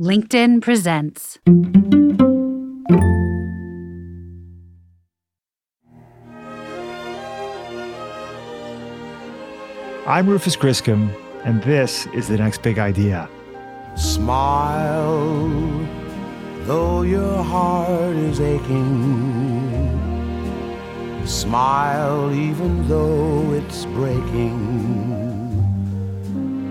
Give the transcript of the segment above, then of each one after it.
LinkedIn presents. I'm Rufus Griscom, and this is the next big idea. Smile, though your heart is aching. Smile, even though it's breaking.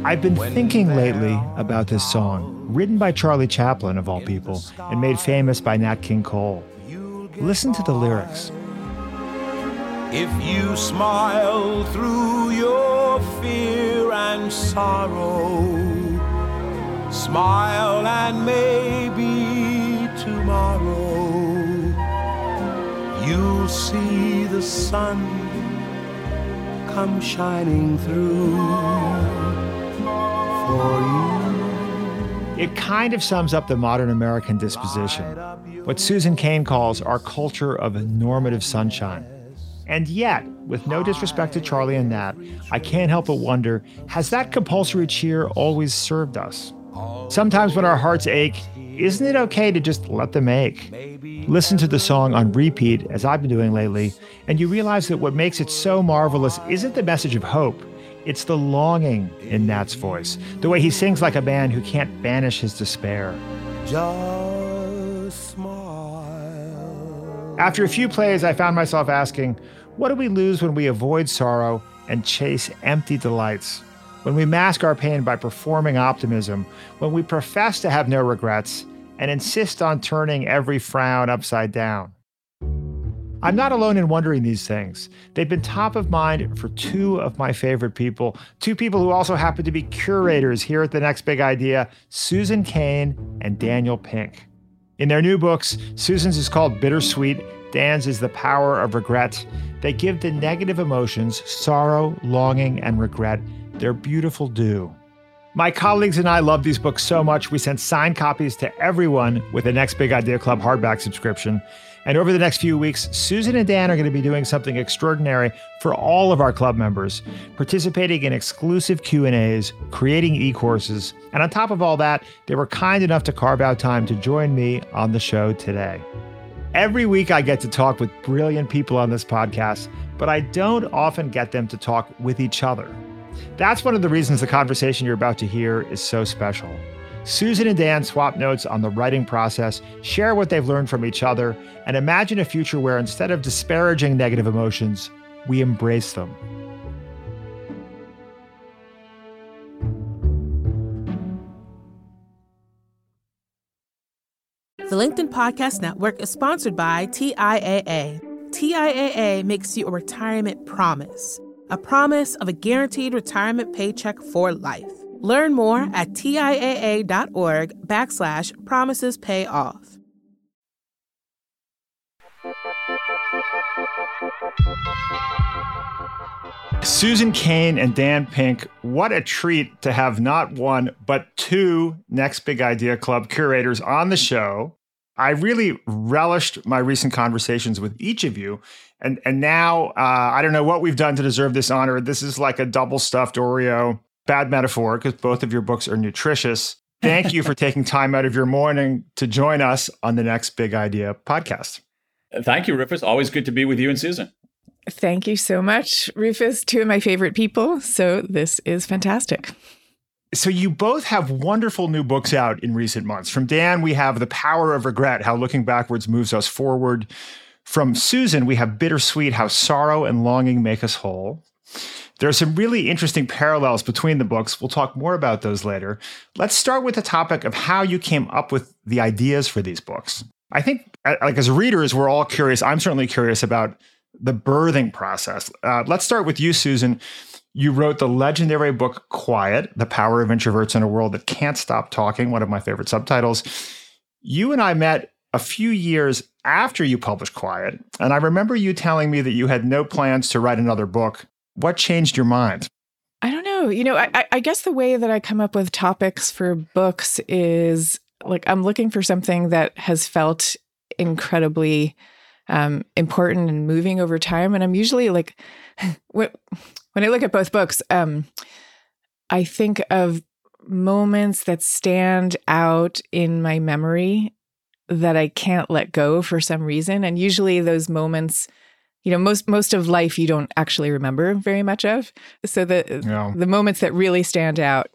I've been thinking lately about this song, written by Charlie Chaplin, of all people, and made famous by Nat King Cole. Listen to the lyrics. If you smile through your fear and sorrow, smile and maybe tomorrow you'll see the sun come shining through. It kind of sums up the modern American disposition, what Susan Cain calls our culture of normative sunshine. And yet, with no disrespect to Charlie and Nat, I can't help but wonder has that compulsory cheer always served us? Sometimes when our hearts ache, isn't it okay to just let them ache? Listen to the song on repeat, as I've been doing lately, and you realize that what makes it so marvelous isn't the message of hope, it's the longing in Nat's voice, the way he sings like a man who can't banish his despair. Just smile. After a few plays, I found myself asking, what do we lose when we avoid sorrow and chase empty delights? When we mask our pain by performing optimism, when we profess to have no regrets and insist on turning every frown upside down. I'm not alone in wondering these things. They've been top of mind for two of my favorite people, two people who also happen to be curators here at the Next Big Idea Susan Cain and Daniel Pink. In their new books, Susan's is called Bittersweet, Dan's is The Power of Regret. They give the negative emotions, sorrow, longing, and regret, their beautiful due. My colleagues and I love these books so much, we sent signed copies to everyone with the Next Big Idea Club hardback subscription. And over the next few weeks, Susan and Dan are going to be doing something extraordinary for all of our club members, participating in exclusive Q&As, creating e-courses, and on top of all that, they were kind enough to carve out time to join me on the show today. Every week I get to talk with brilliant people on this podcast, but I don't often get them to talk with each other. That's one of the reasons the conversation you're about to hear is so special. Susan and Dan swap notes on the writing process, share what they've learned from each other, and imagine a future where instead of disparaging negative emotions, we embrace them. The LinkedIn Podcast Network is sponsored by TIAA. TIAA makes you a retirement promise, a promise of a guaranteed retirement paycheck for life. Learn more at TIAA.org backslash promises pay off. Susan Cain and Dan Pink, what a treat to have not one, but two Next Big Idea Club curators on the show. I really relished my recent conversations with each of you. And, and now uh, I don't know what we've done to deserve this honor. This is like a double stuffed Oreo. Bad metaphor, because both of your books are nutritious. Thank you for taking time out of your morning to join us on the Next Big Idea podcast. Thank you, Rufus. Always good to be with you and Susan. Thank you so much, Rufus. Two of my favorite people. So this is fantastic. So you both have wonderful new books out in recent months. From Dan, we have The Power of Regret, how looking backwards moves us forward. From Susan, we have Bittersweet, how sorrow and longing make us whole. There are some really interesting parallels between the books. We'll talk more about those later. Let's start with the topic of how you came up with the ideas for these books. I think, like as readers, we're all curious. I'm certainly curious about the birthing process. Uh, let's start with you, Susan. You wrote the legendary book Quiet The Power of Introverts in a World That Can't Stop Talking, one of my favorite subtitles. You and I met a few years after you published Quiet, and I remember you telling me that you had no plans to write another book. What changed your mind? I don't know. You know, I, I guess the way that I come up with topics for books is like I'm looking for something that has felt incredibly um, important and moving over time. And I'm usually like, when I look at both books, um, I think of moments that stand out in my memory that I can't let go for some reason. And usually those moments, you know, most most of life you don't actually remember very much of. So the Yeah. the moments that really stand out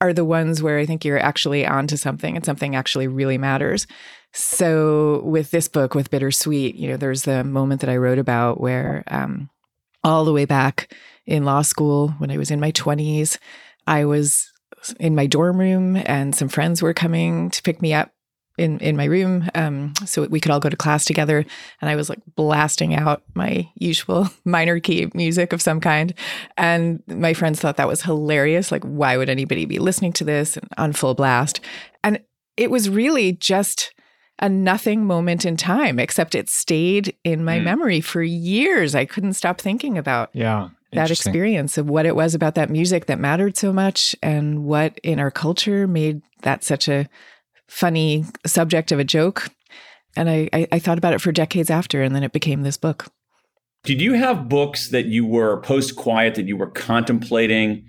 are the ones where I think you're actually onto something and something actually really matters. So with this book, with Bittersweet, you know, there's the moment that I wrote about where um, all the way back in law school when I was in my 20s, I was in my dorm room and some friends were coming to pick me up in in my room um, so we could all go to class together. And i was like blasting out my usual minor key music of some kind. And my friends thought that was hilarious. Like why would anybody be listening to this on full blast? And it was really just a nothing moment in time except it stayed in my Mm. memory for years. I couldn't stop thinking about Yeah. that experience of what it was about that music that mattered so much and what in our culture made that such a funny subject of a joke. And I, I, I thought about it for decades after, and then it became this book. Did you have books that you were post quiet that you were contemplating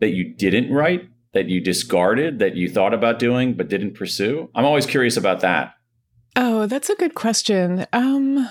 that you didn't write, that you discarded, that you thought about doing but didn't pursue? I'm always curious about that. Oh, that's a good question. Um,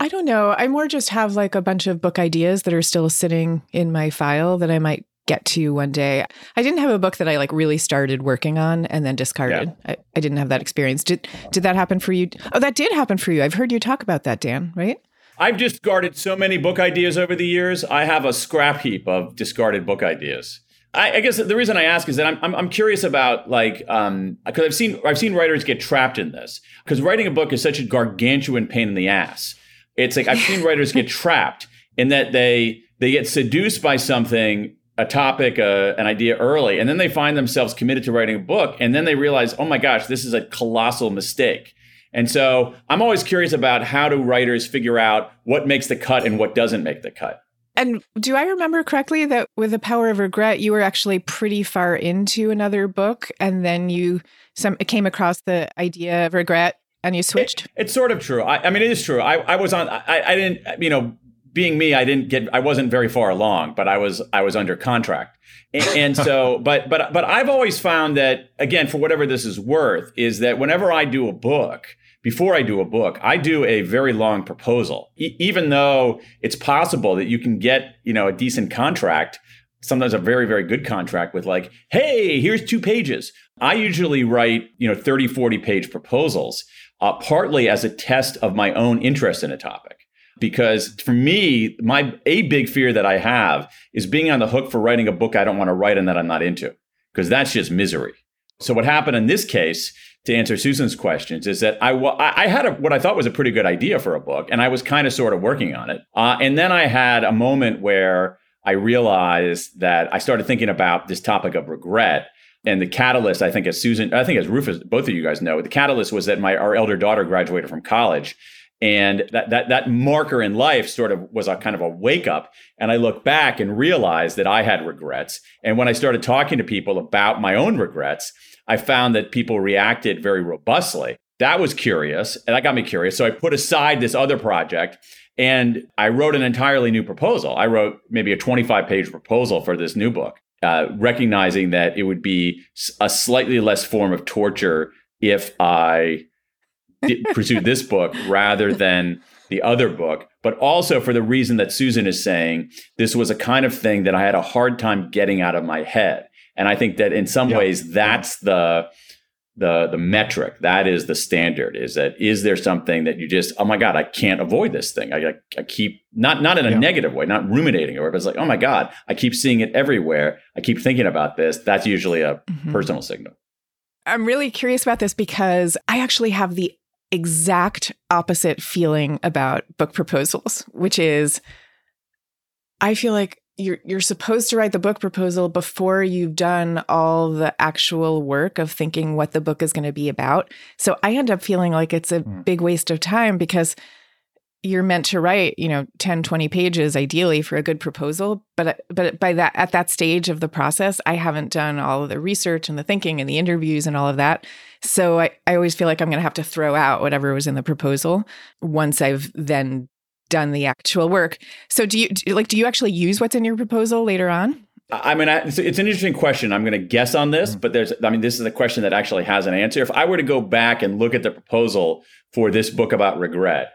I don't know. I more just have like a bunch of book ideas that are still sitting in my file that I might get to one day. I didn't have a book that I like really started working on and then discarded. I, I didn't have that experience. Did did that happen for you? Oh, that did happen for you. I've heard you talk about that, Dan, right? I've discarded so many book ideas over the years. I have a scrap heap of discarded book ideas. I, I guess the reason I ask is that I'm, I'm, I'm curious about like um, because I've seen I've seen writers get trapped in this because writing a book is such a gargantuan pain in the ass. It's like I've seen writers get trapped in that they they get seduced by something, a topic, uh, an idea early, and then they find themselves committed to writing a book, and then they realize, oh my gosh, this is a colossal mistake. And so I'm always curious about how do writers figure out what makes the cut and what doesn't make the cut. And do I remember correctly that with the power of regret, you were actually pretty far into another book, and then you some came across the idea of regret, and you switched? It's sort of true. I, I mean, it is true. I, I was on. I, I didn't. You know, being me, I didn't get. I wasn't very far along, but I was. I was under contract, and, and so. But but but I've always found that again, for whatever this is worth, is that whenever I do a book, before I do a book, I do a very long proposal. E- even though it's possible that you can get you know a decent contract, sometimes a very very good contract with like, hey, here's two pages. I usually write you know 30, 40 page proposals uh, partly as a test of my own interest in a topic. Because for me, my a big fear that I have is being on the hook for writing a book I don't want to write and that I'm not into, because that's just misery. So what happened in this case, to answer Susan's questions, is that I I had a, what I thought was a pretty good idea for a book, and I was kind of sort of working on it. Uh, and then I had a moment where I realized that I started thinking about this topic of regret. And the catalyst, I think, as Susan, I think as Rufus, both of you guys know, the catalyst was that my our elder daughter graduated from college, and that that that marker in life sort of was a kind of a wake up. And I look back and realized that I had regrets. And when I started talking to people about my own regrets, I found that people reacted very robustly. That was curious, and that got me curious. So I put aside this other project and I wrote an entirely new proposal. I wrote maybe a 25 page proposal for this new book, uh, recognizing that it would be a slightly less form of torture if I did, pursued this book rather than the other book, but also for the reason that Susan is saying, this was a kind of thing that I had a hard time getting out of my head. And I think that in some Yeah. ways, that's the the the metric that is the standard is that is there something that you just oh my god i can't avoid this thing i, I, I keep not not in a Yeah. negative way not ruminating over it but it's like oh my god i keep seeing it everywhere i keep thinking about this that's usually a Mhm. personal signal I'm really curious about this because I actually have the exact opposite feeling about book proposals, which is I feel like you're you're supposed to write the book proposal before you've done all the actual work of thinking what the book is going to be about. So I end up feeling like it's a Hmm. big waste of time because you're meant to write, you know, 10 20 pages ideally for a good proposal, but but by that at that stage of the process, I haven't done all of the research and the thinking and the interviews and all of that. So I, I always feel like I'm going to have to throw out whatever was in the proposal once I've then done the actual work. So do you do, like do you actually use what's in your proposal later on? I mean, I, it's, it's, an interesting question. I'm going to guess on this, mm-hmm. but there's, I mean, this is a question that actually has an answer. If I were to go back and look at the proposal for this book about regret,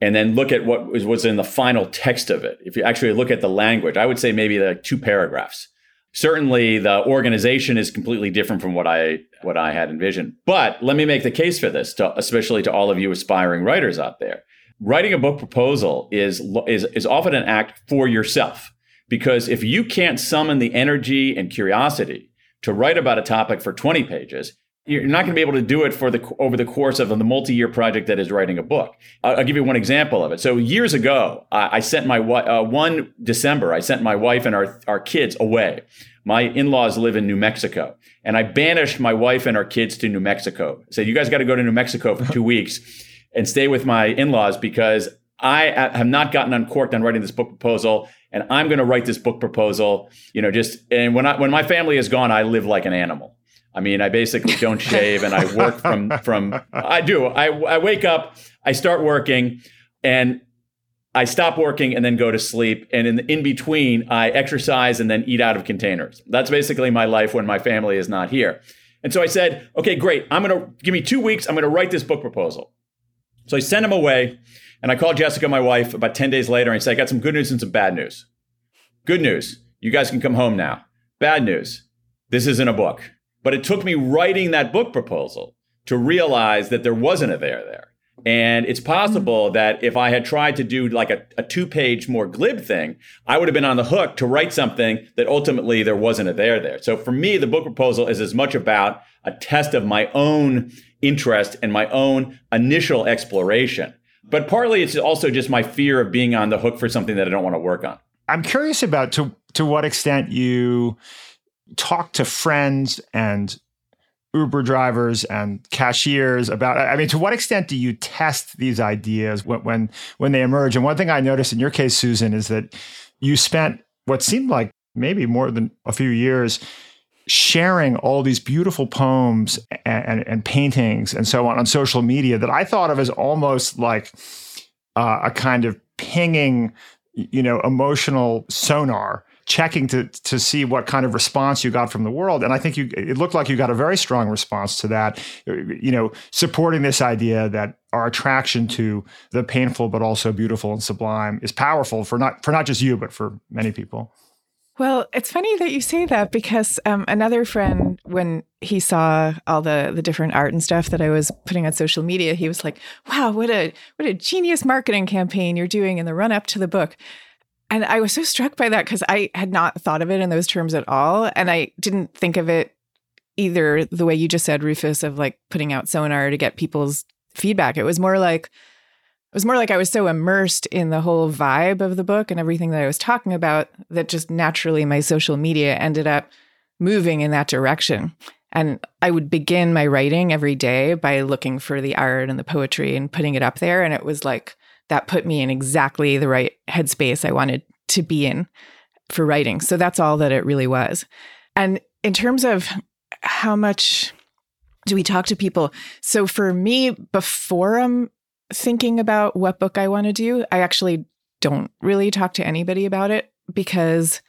and then look at what was, was in the final text of it, if you actually look at the language, I would say maybe like two paragraphs. Certainly, the organization is completely different from what I what I had envisioned. But let me make the case for this, to, especially to all of you aspiring writers out there. Writing a book proposal is is is often an act for yourself because if you can't summon the energy and curiosity to write about a topic for 20 pages, you're not going to be able to do it for the over the course of the multi-year project that is writing a book. I'll, I'll give you one example of it. So years ago, I, I sent my uh, one December, I sent my wife and our our kids away. My in-laws live in New Mexico, and I banished my wife and our kids to New Mexico. I said, "You guys got to go to New Mexico for two weeks and stay with my in-laws because I have not gotten uncorked on writing this book proposal, and I'm going to write this book proposal. You know, just and when I when my family is gone, I live like an animal. I mean, I basically don't shave, and I work from from. I do. I I wake up, I start working, and I stop working and then go to sleep. And in the, in between, I exercise and then eat out of containers. That's basically my life when my family is not here. And so I said, okay, great. I'm going to give me two weeks. I'm going to write this book proposal. So I sent him away. And I called Jessica, my wife, about 10 days later and I said, I got some good news and some bad news. Good news, you guys can come home now. Bad news, this isn't a book. But it took me writing that book proposal to realize that there wasn't a there there. And it's possible mm-hmm. that if I had tried to do like a, a two page, more glib thing, I would have been on the hook to write something that ultimately there wasn't a there there. So for me, the book proposal is as much about a test of my own interest and my own initial exploration but partly it's also just my fear of being on the hook for something that I don't want to work on. I'm curious about to to what extent you talk to friends and Uber drivers and cashiers about I mean to what extent do you test these ideas when when, when they emerge? And one thing I noticed in your case Susan is that you spent what seemed like maybe more than a few years sharing all these beautiful poems and, and, and, paintings and so on on social media that I thought of as almost like uh, a kind of pinging, you know, emotional sonar, checking to to see what kind of response you got from the world. And I think you it looked like you got a very strong response to that, you know, supporting this idea that our attraction to the painful but also beautiful and sublime is powerful for not for not just you but for many people. Well, it's funny that you say that because um, another friend, when he saw all the the different art and stuff that I was putting on social media, he was like, "Wow, what a what a genius marketing campaign you're doing in the run up to the book." And I was so struck by that because I had not thought of it in those terms at all, and I didn't think of it either the way you just said, Rufus, of like putting out sonar to get people's feedback. It was more like it was more like I was so immersed in the whole vibe of the book and everything that I was talking about that just naturally my social media ended up moving in that direction. And I would begin my writing every day by looking for the art and the poetry and putting it up there. And it was like that put me in exactly the right headspace I wanted to be in for writing. So that's all that it really was. And in terms of how much do we talk to people? So for me, before I'm thinking about what book I want to do, I actually don't really talk to anybody about it because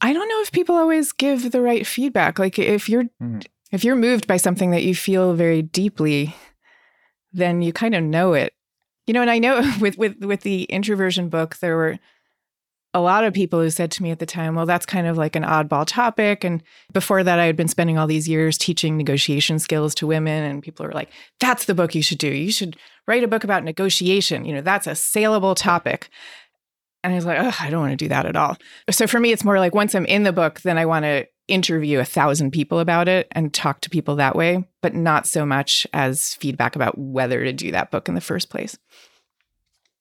I don't know if people always give the right feedback. Like if you're mm. if you're moved by something that you feel very deeply, then you kind of know it. You know, and I know with with with the introversion book there were a lot of people who said to me at the time, well, that's kind of like an oddball topic. And before that, I had been spending all these years teaching negotiation skills to women. And people were like, that's the book you should do. You should write a book about negotiation. You know, that's a saleable topic. And I was like, I don't want to do that at all. So for me, it's more like once I'm in the book, then I want to interview a thousand people about it and talk to people that way, but not so much as feedback about whether to do that book in the first place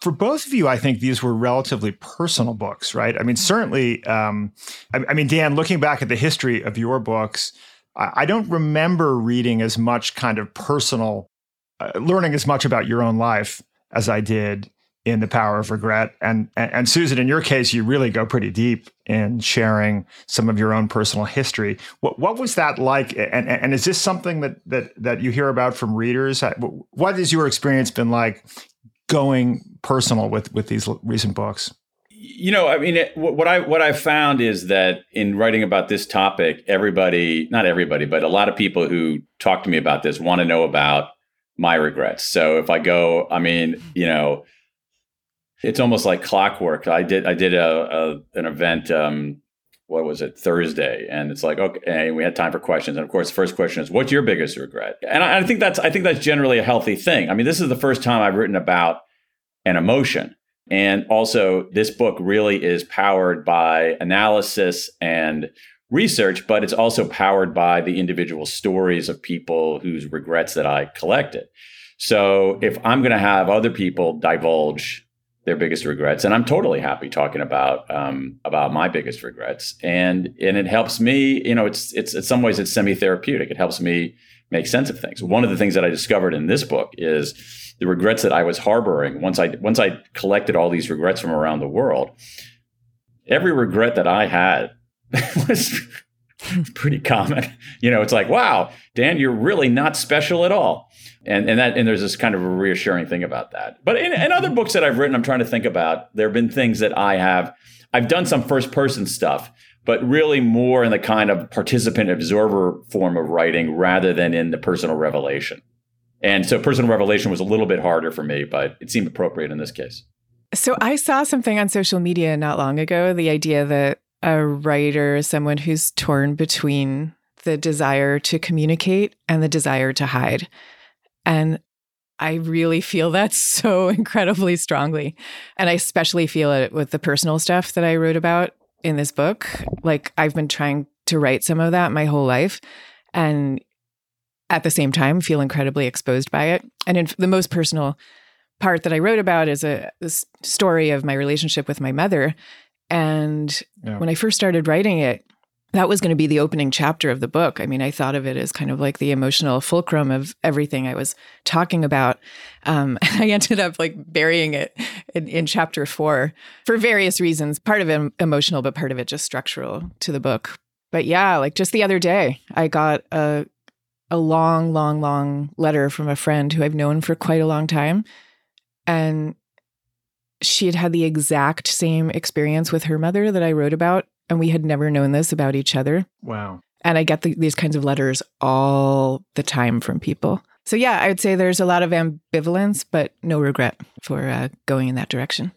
for both of you, I think these were relatively personal books, right? I mean, certainly, um, I, I, mean, Dan, looking back at the history of your books, I, I don't remember reading as much kind of personal, uh, learning as much about your own life as I did in The Power of Regret. And, and, and Susan, in your case, you really go pretty deep in sharing some of your own personal history. What, what was that like? And, and is this something that, that, that you hear about from readers? What has your experience been like going personal with with these recent books? you know, I mean, it, what I what I've found is that in writing about this topic, everybody, not everybody, but a lot of people who talk to me about this want to know about my regrets. So if I go, I mean, you know, it's almost like clockwork. I did I did a, a an event. Um, what was it Thursday? And it's like okay, we had time for questions. And of course, the first question is, "What's your biggest regret?" And I, I think that's I think that's generally a healthy thing. I mean, this is the first time I've written about an emotion. And also, this book really is powered by analysis and research, but it's also powered by the individual stories of people whose regrets that I collected. So if I'm going to have other people divulge their biggest regrets, and I'm totally happy talking about um, about my biggest regrets, and and it helps me. You know, it's it's in some ways it's semi therapeutic. It helps me make sense of things. One of the things that I discovered in this book is the regrets that I was harboring once I once I collected all these regrets from around the world. Every regret that I had was pretty common. You know, it's like, wow, Dan, you're really not special at all. And and that and there's this kind of a reassuring thing about that. But in, in other books that I've written, I'm trying to think about, there have been things that I have I've done some first person stuff, but really more in the kind of participant observer form of writing rather than in the personal revelation. And so personal revelation was a little bit harder for me, but it seemed appropriate in this case. So I saw something on social media not long ago the idea that a writer is someone who's torn between the desire to communicate and the desire to hide. And I really feel that so incredibly strongly. And I especially feel it with the personal stuff that I wrote about in this book. Like I've been trying to write some of that my whole life. And at the same time feel incredibly exposed by it. And in the most personal part that I wrote about is a, a story of my relationship with my mother. And yeah. when I first started writing it, that was going to be the opening chapter of the book. I mean, I thought of it as kind of like the emotional fulcrum of everything I was talking about. Um, I ended up like burying it in, in, chapter four for various reasons. Part of it emotional, but part of it just structural to the book. But yeah, like just the other day, I got a a long, long, long letter from a friend who I've known for quite a long time. And she had had the exact same experience with her mother that I wrote about. And we had never known this about each other. Wow. And I get the, these kinds of letters all the time from people. So, yeah, I would say there's a lot of ambivalence, but no regret for uh, going in that direction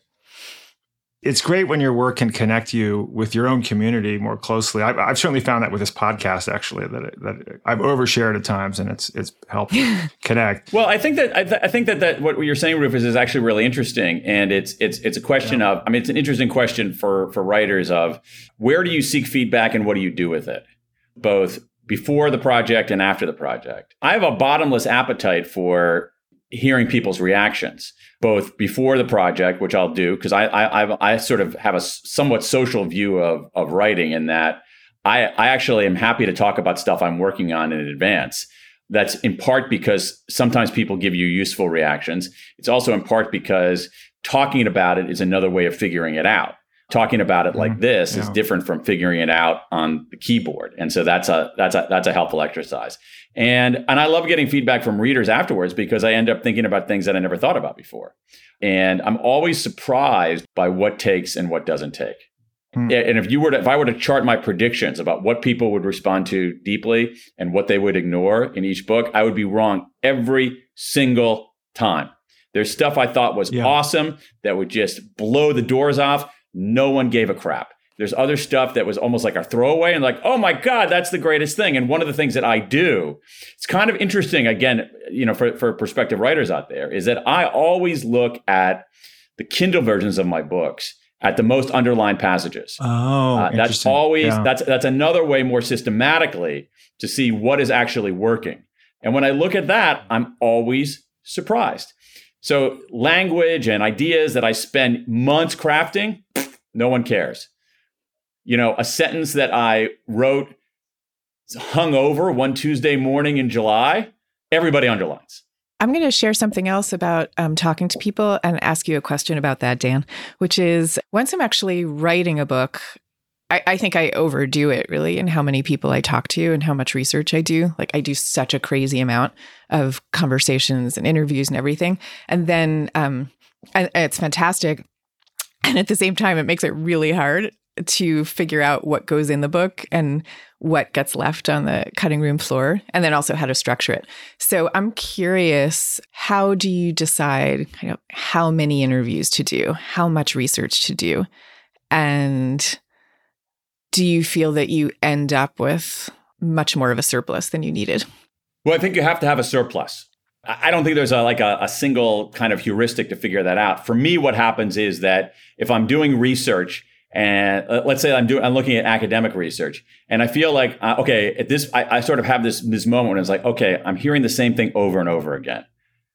it's great when your work can connect you with your own community more closely. I've, I've certainly found that with this podcast, actually, that it, that I've overshared at times, and it's it's helped connect. Well, I think that I, th- I, think that that what you're saying, Rufus, is actually really interesting, and it's it's it's a question yeah. of. I mean, it's an interesting question for for writers of where do you seek feedback and what do you do with it, both before the project and after the project. I have a bottomless appetite for hearing people's reactions both before the project, which I'll do because I, I I sort of have a somewhat social view of of writing in that I I actually am happy to talk about stuff I'm working on in advance. That's in part because sometimes people give you useful reactions. It's also in part because talking about it is another way of figuring it out talking about it like mm-hmm. this yeah. is different from figuring it out on the keyboard and so that's a that's a that's a helpful exercise and and i love getting feedback from readers afterwards because i end up thinking about things that i never thought about before and i'm always surprised by what takes and what doesn't take hmm. and if you were to if i were to chart my predictions about what people would respond to deeply and what they would ignore in each book i would be wrong every single time there's stuff i thought was yeah. awesome that would just blow the doors off no one gave a crap. There's other stuff that was almost like a throwaway and like, oh my God, that's the greatest thing. And one of the things that I do, it's kind of interesting, again, you know, for, for prospective writers out there, is that I always look at the Kindle versions of my books at the most underlined passages. Oh, uh, that's always yeah. that's that's another way more systematically to see what is actually working. And when I look at that, I'm always surprised. So language and ideas that I spend months crafting, no one cares. You know, a sentence that I wrote hung over one Tuesday morning in July, everybody underlines. I'm going to share something else about um, talking to people and ask you a question about that, Dan, which is once I'm actually writing a book, I, I, think I overdo it really in how many people I talk to and how much research I do. Like I do such a crazy amount of conversations and interviews and everything. And then um, and it's fantastic. And at the same time, it makes it really hard to figure out what goes in the book and what gets left on the cutting room floor, and then also how to structure it. So I'm curious how do you decide kind of how many interviews to do, how much research to do? And do you feel that you end up with much more of a surplus than you needed? Well, I think you have to have a surplus. I don't think there's a, like a, a, single kind of heuristic to figure that out. For me, what happens is that if I'm doing research and uh, let's say I'm doing, I'm looking at academic research and I feel like, uh, okay, at this, I, I, sort of have this, this moment when it's like, okay, I'm hearing the same thing over and over again.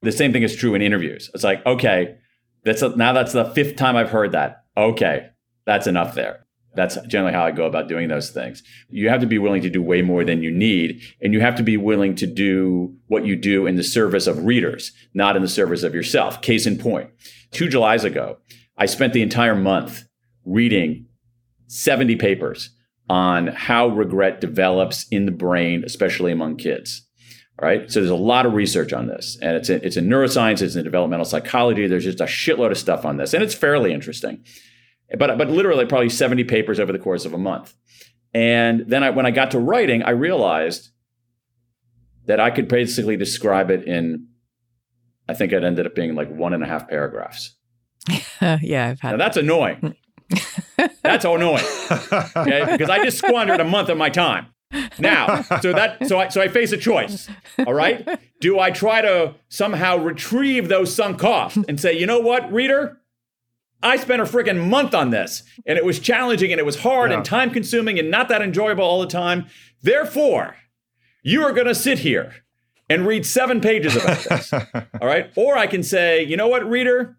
The same thing is true in interviews. It's like, okay, that's a, now that's the fifth time I've heard that. Okay, that's enough there. That's generally how I go about doing those things. You have to be willing to do way more than you need. And you have to be willing to do what you do in the service of readers, not in the service of yourself. Case in point, two Julys ago, I spent the entire month reading 70 papers on how regret develops in the brain, especially among kids. All right. So there's a lot of research on this, and it's in, it's in neuroscience, it's in developmental psychology. There's just a shitload of stuff on this, and it's fairly interesting but but literally probably 70 papers over the course of a month. And then I, when I got to writing, I realized that I could basically describe it in, I think it ended up being like one and a half paragraphs. yeah, I've had. Now, that's annoying. Mm. That's annoying. Okay, because I just squandered a month of my time. Now, so that so I so I face a choice. All right, do I try to somehow retrieve those sunk costs and say, you know what, reader, I spent a freaking month on this and it was challenging and it was hard yeah. and time consuming and not that enjoyable all the time. Therefore, you are going to sit here and read seven pages about this. all right. Or I can say, you know what, reader?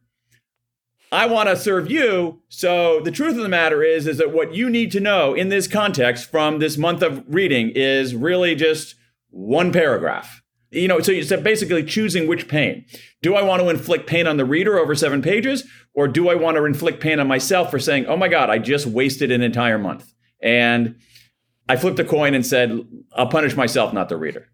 I want to serve you. So the truth of the matter is, is that what you need to know in this context from this month of reading is really just one paragraph. You know, so it's basically choosing which pain. Do I want to inflict pain on the reader over seven pages, or do I want to inflict pain on myself for saying, oh my God, I just wasted an entire month? And I flipped a coin and said, I'll punish myself, not the reader.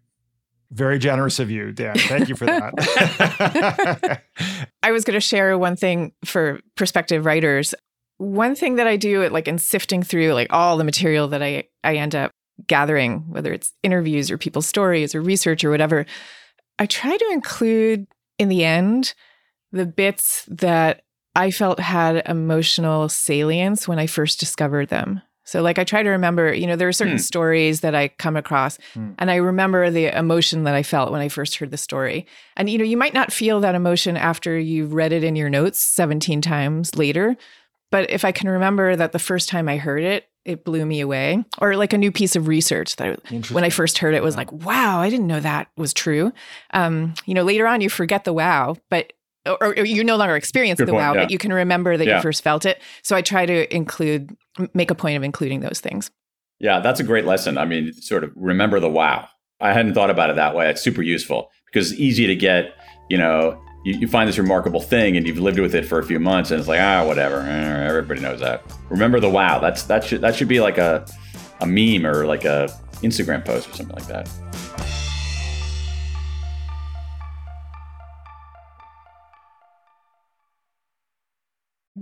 Very generous of you, Dan. Thank you for that. I was going to share one thing for prospective writers. One thing that I do, like in sifting through like all the material that I I end up gathering, whether it's interviews or people's stories or research or whatever, I try to include in the end the bits that I felt had emotional salience when I first discovered them. So, like, I try to remember, you know, there are certain hmm. stories that I come across, hmm. and I remember the emotion that I felt when I first heard the story. And, you know, you might not feel that emotion after you've read it in your notes 17 times later. But if I can remember that the first time I heard it, it blew me away or like a new piece of research that when i first heard it was like wow i didn't know that was true um, you know later on you forget the wow but or, or you no longer experience Good the point, wow yeah. but you can remember that yeah. you first felt it. So i try to include make a point of including those things. Yeah that's a great lesson. I mean sort of remember the wow. I hadn't thought about it that way. It's super useful because it's easy to get you know you, you, find this remarkable thing and you've lived with it for a few months and it's like ah whatever. Eh, everybody knows that. Remember the wow. That's that should that should be like a a meme or like a instagram post or something like that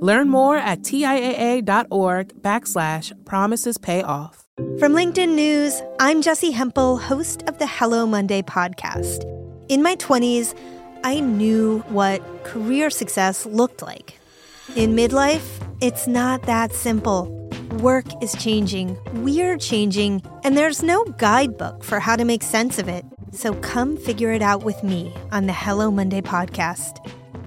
Learn more at TIAA.org backslash promises pay off. From LinkedIn News, I'm Jessi Hempel, host of the Hello Monday podcast. In my 20s, I knew what career success looked like. In midlife, it's not that simple. Work is changing, we're changing, and there's no guidebook for how to make sense of it. So come figure it out with me on the Hello Monday podcast.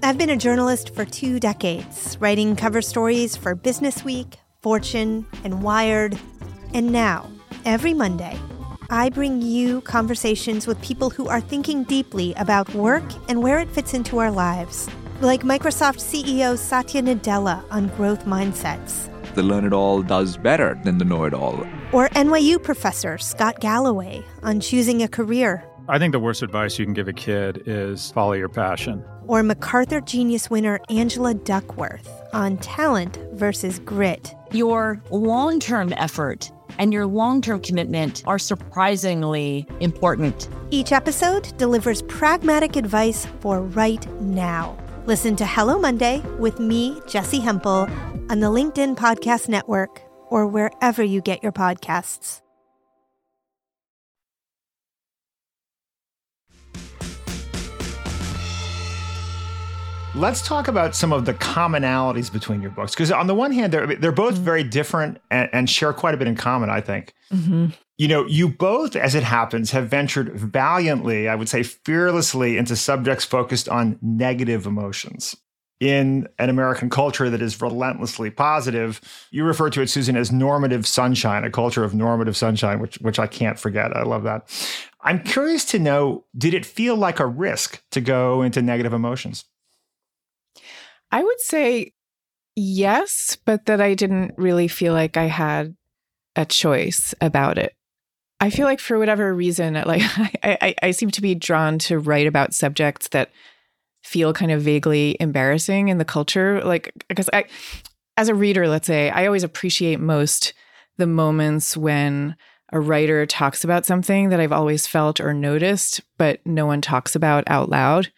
I've been a journalist for two decades, writing cover stories for Business Week, Fortune, and Wired and now, every Monday, I bring you conversations with people who are thinking deeply about work and where it fits into our lives, like Microsoft CEO Satya Nadella on growth mindsets, the learn it all does better than the know it all. Or NYU professor Scott Galloway on choosing a career. I think the worst advice you can give a kid is follow your passion. Or MacArthur Genius winner Angela Duckworth on talent versus grit. Your long term effort and your long term commitment are surprisingly important. Each episode delivers pragmatic advice for right now. Listen to Hello Monday with me, Jessi Hempel, on the LinkedIn Podcast Network or wherever you get your podcasts. Let's talk about some of the commonalities between your books. Because on the one hand, they're, they're both very different and, and share quite a bit in common, I think. Mm-hmm. You know, you both, as it happens, have ventured valiantly, I would say fearlessly, into subjects focused on negative emotions. In an American culture that is relentlessly positive, you refer to it, Susan, as normative sunshine, a culture of normative sunshine, which, which I can't forget. I love that. I'm curious to know did it feel like a risk to go into negative emotions? I would say yes, but that I didn't really feel like I had a choice about it. I feel like for whatever reason, like I, I, I seem to be drawn to write about subjects that feel kind of vaguely embarrassing in the culture. Like because I as a reader, let's say, I always appreciate most the moments when a writer talks about something that I've always felt or noticed, but no one talks about out loud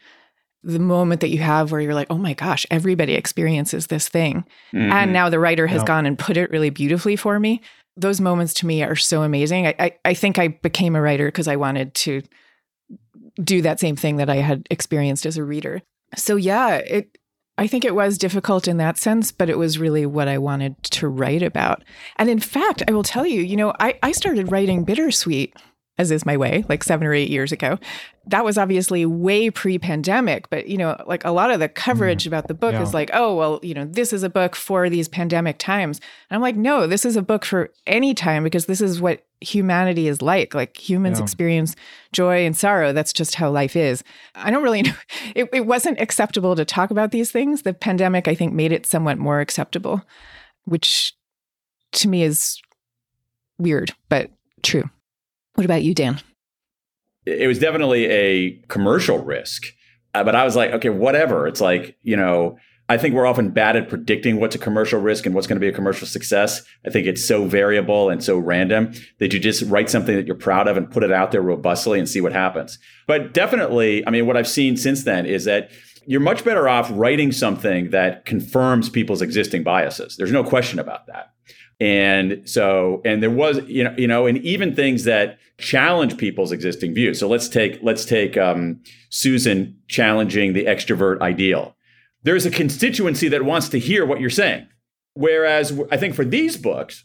the moment that you have where you're like, oh my gosh, everybody experiences this thing. Mm-hmm. And now the writer has gone and put it really beautifully for me. Those moments to me are so amazing. I, I, I think I became a writer because I wanted to do that same thing that I had experienced as a reader. So yeah, it I think it was difficult in that sense, but it was really what I wanted to write about. And in fact, I will tell you, you know, I, I started writing Bittersweet as is my way, like seven or eight years ago. That was obviously way pre pandemic, but you know, like a lot of the coverage mm. about the book yeah. is like, oh, well, you know, this is a book for these pandemic times. And I'm like, no, this is a book for any time because this is what humanity is like. Like humans yeah. experience joy and sorrow. That's just how life is. I don't really know. It, it wasn't acceptable to talk about these things. The pandemic, I think, made it somewhat more acceptable, which to me is weird, but true. What about you, Dan? It was definitely a commercial risk, uh, but I was like, okay, whatever. It's like, you know, I think we're often bad at predicting what's a commercial risk and what's going to be a commercial success. I think it's so variable and so random that you just write something that you're proud of and put it out there robustly and see what happens. But definitely, I mean, what I've seen since then is that you're much better off writing something that confirms people's existing biases. There's no question about that. And so, and there was, you know, you know, and even things that challenge people's existing views. So let's take let's take um, Susan challenging the extrovert ideal. There's a constituency that wants to hear what you're saying. Whereas I think for these books,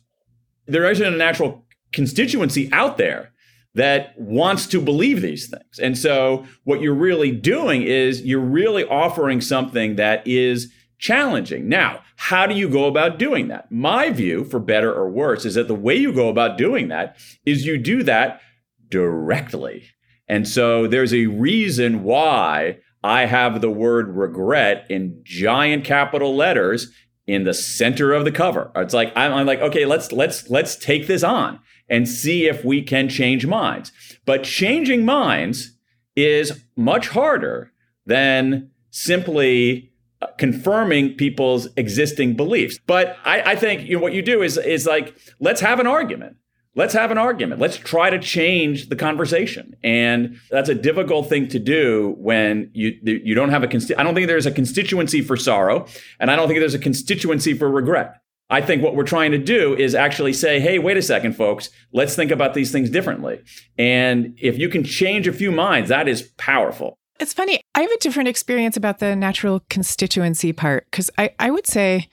there isn't a natural constituency out there that wants to believe these things. And so what you're really doing is you're really offering something that is challenging. Now, how do you go about doing that? My view, for better or worse, is that the way you go about doing that is you do that directly. And so there's a reason why I have the word regret in giant capital letters in the center of the cover. It's like I'm, I'm, like, okay, let's let's let's take this on and see if we can change minds. But changing minds is much harder than simply confirming people's existing beliefs. But I, I think you know, what you do is is like let's have an argument let's have an argument. Let's try to change the conversation. And that's a difficult thing to do when you you don't have a consti- I don't think there's a constituency for sorrow, and I don't think there's a constituency for regret. I think what we're trying to do is actually say, hey, wait a second, folks, let's think about these things differently. And if you can change a few minds, that is powerful. It's funny. I have a different experience about the natural constituency part because I, I would say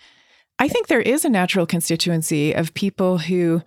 I think there is a natural constituency of people who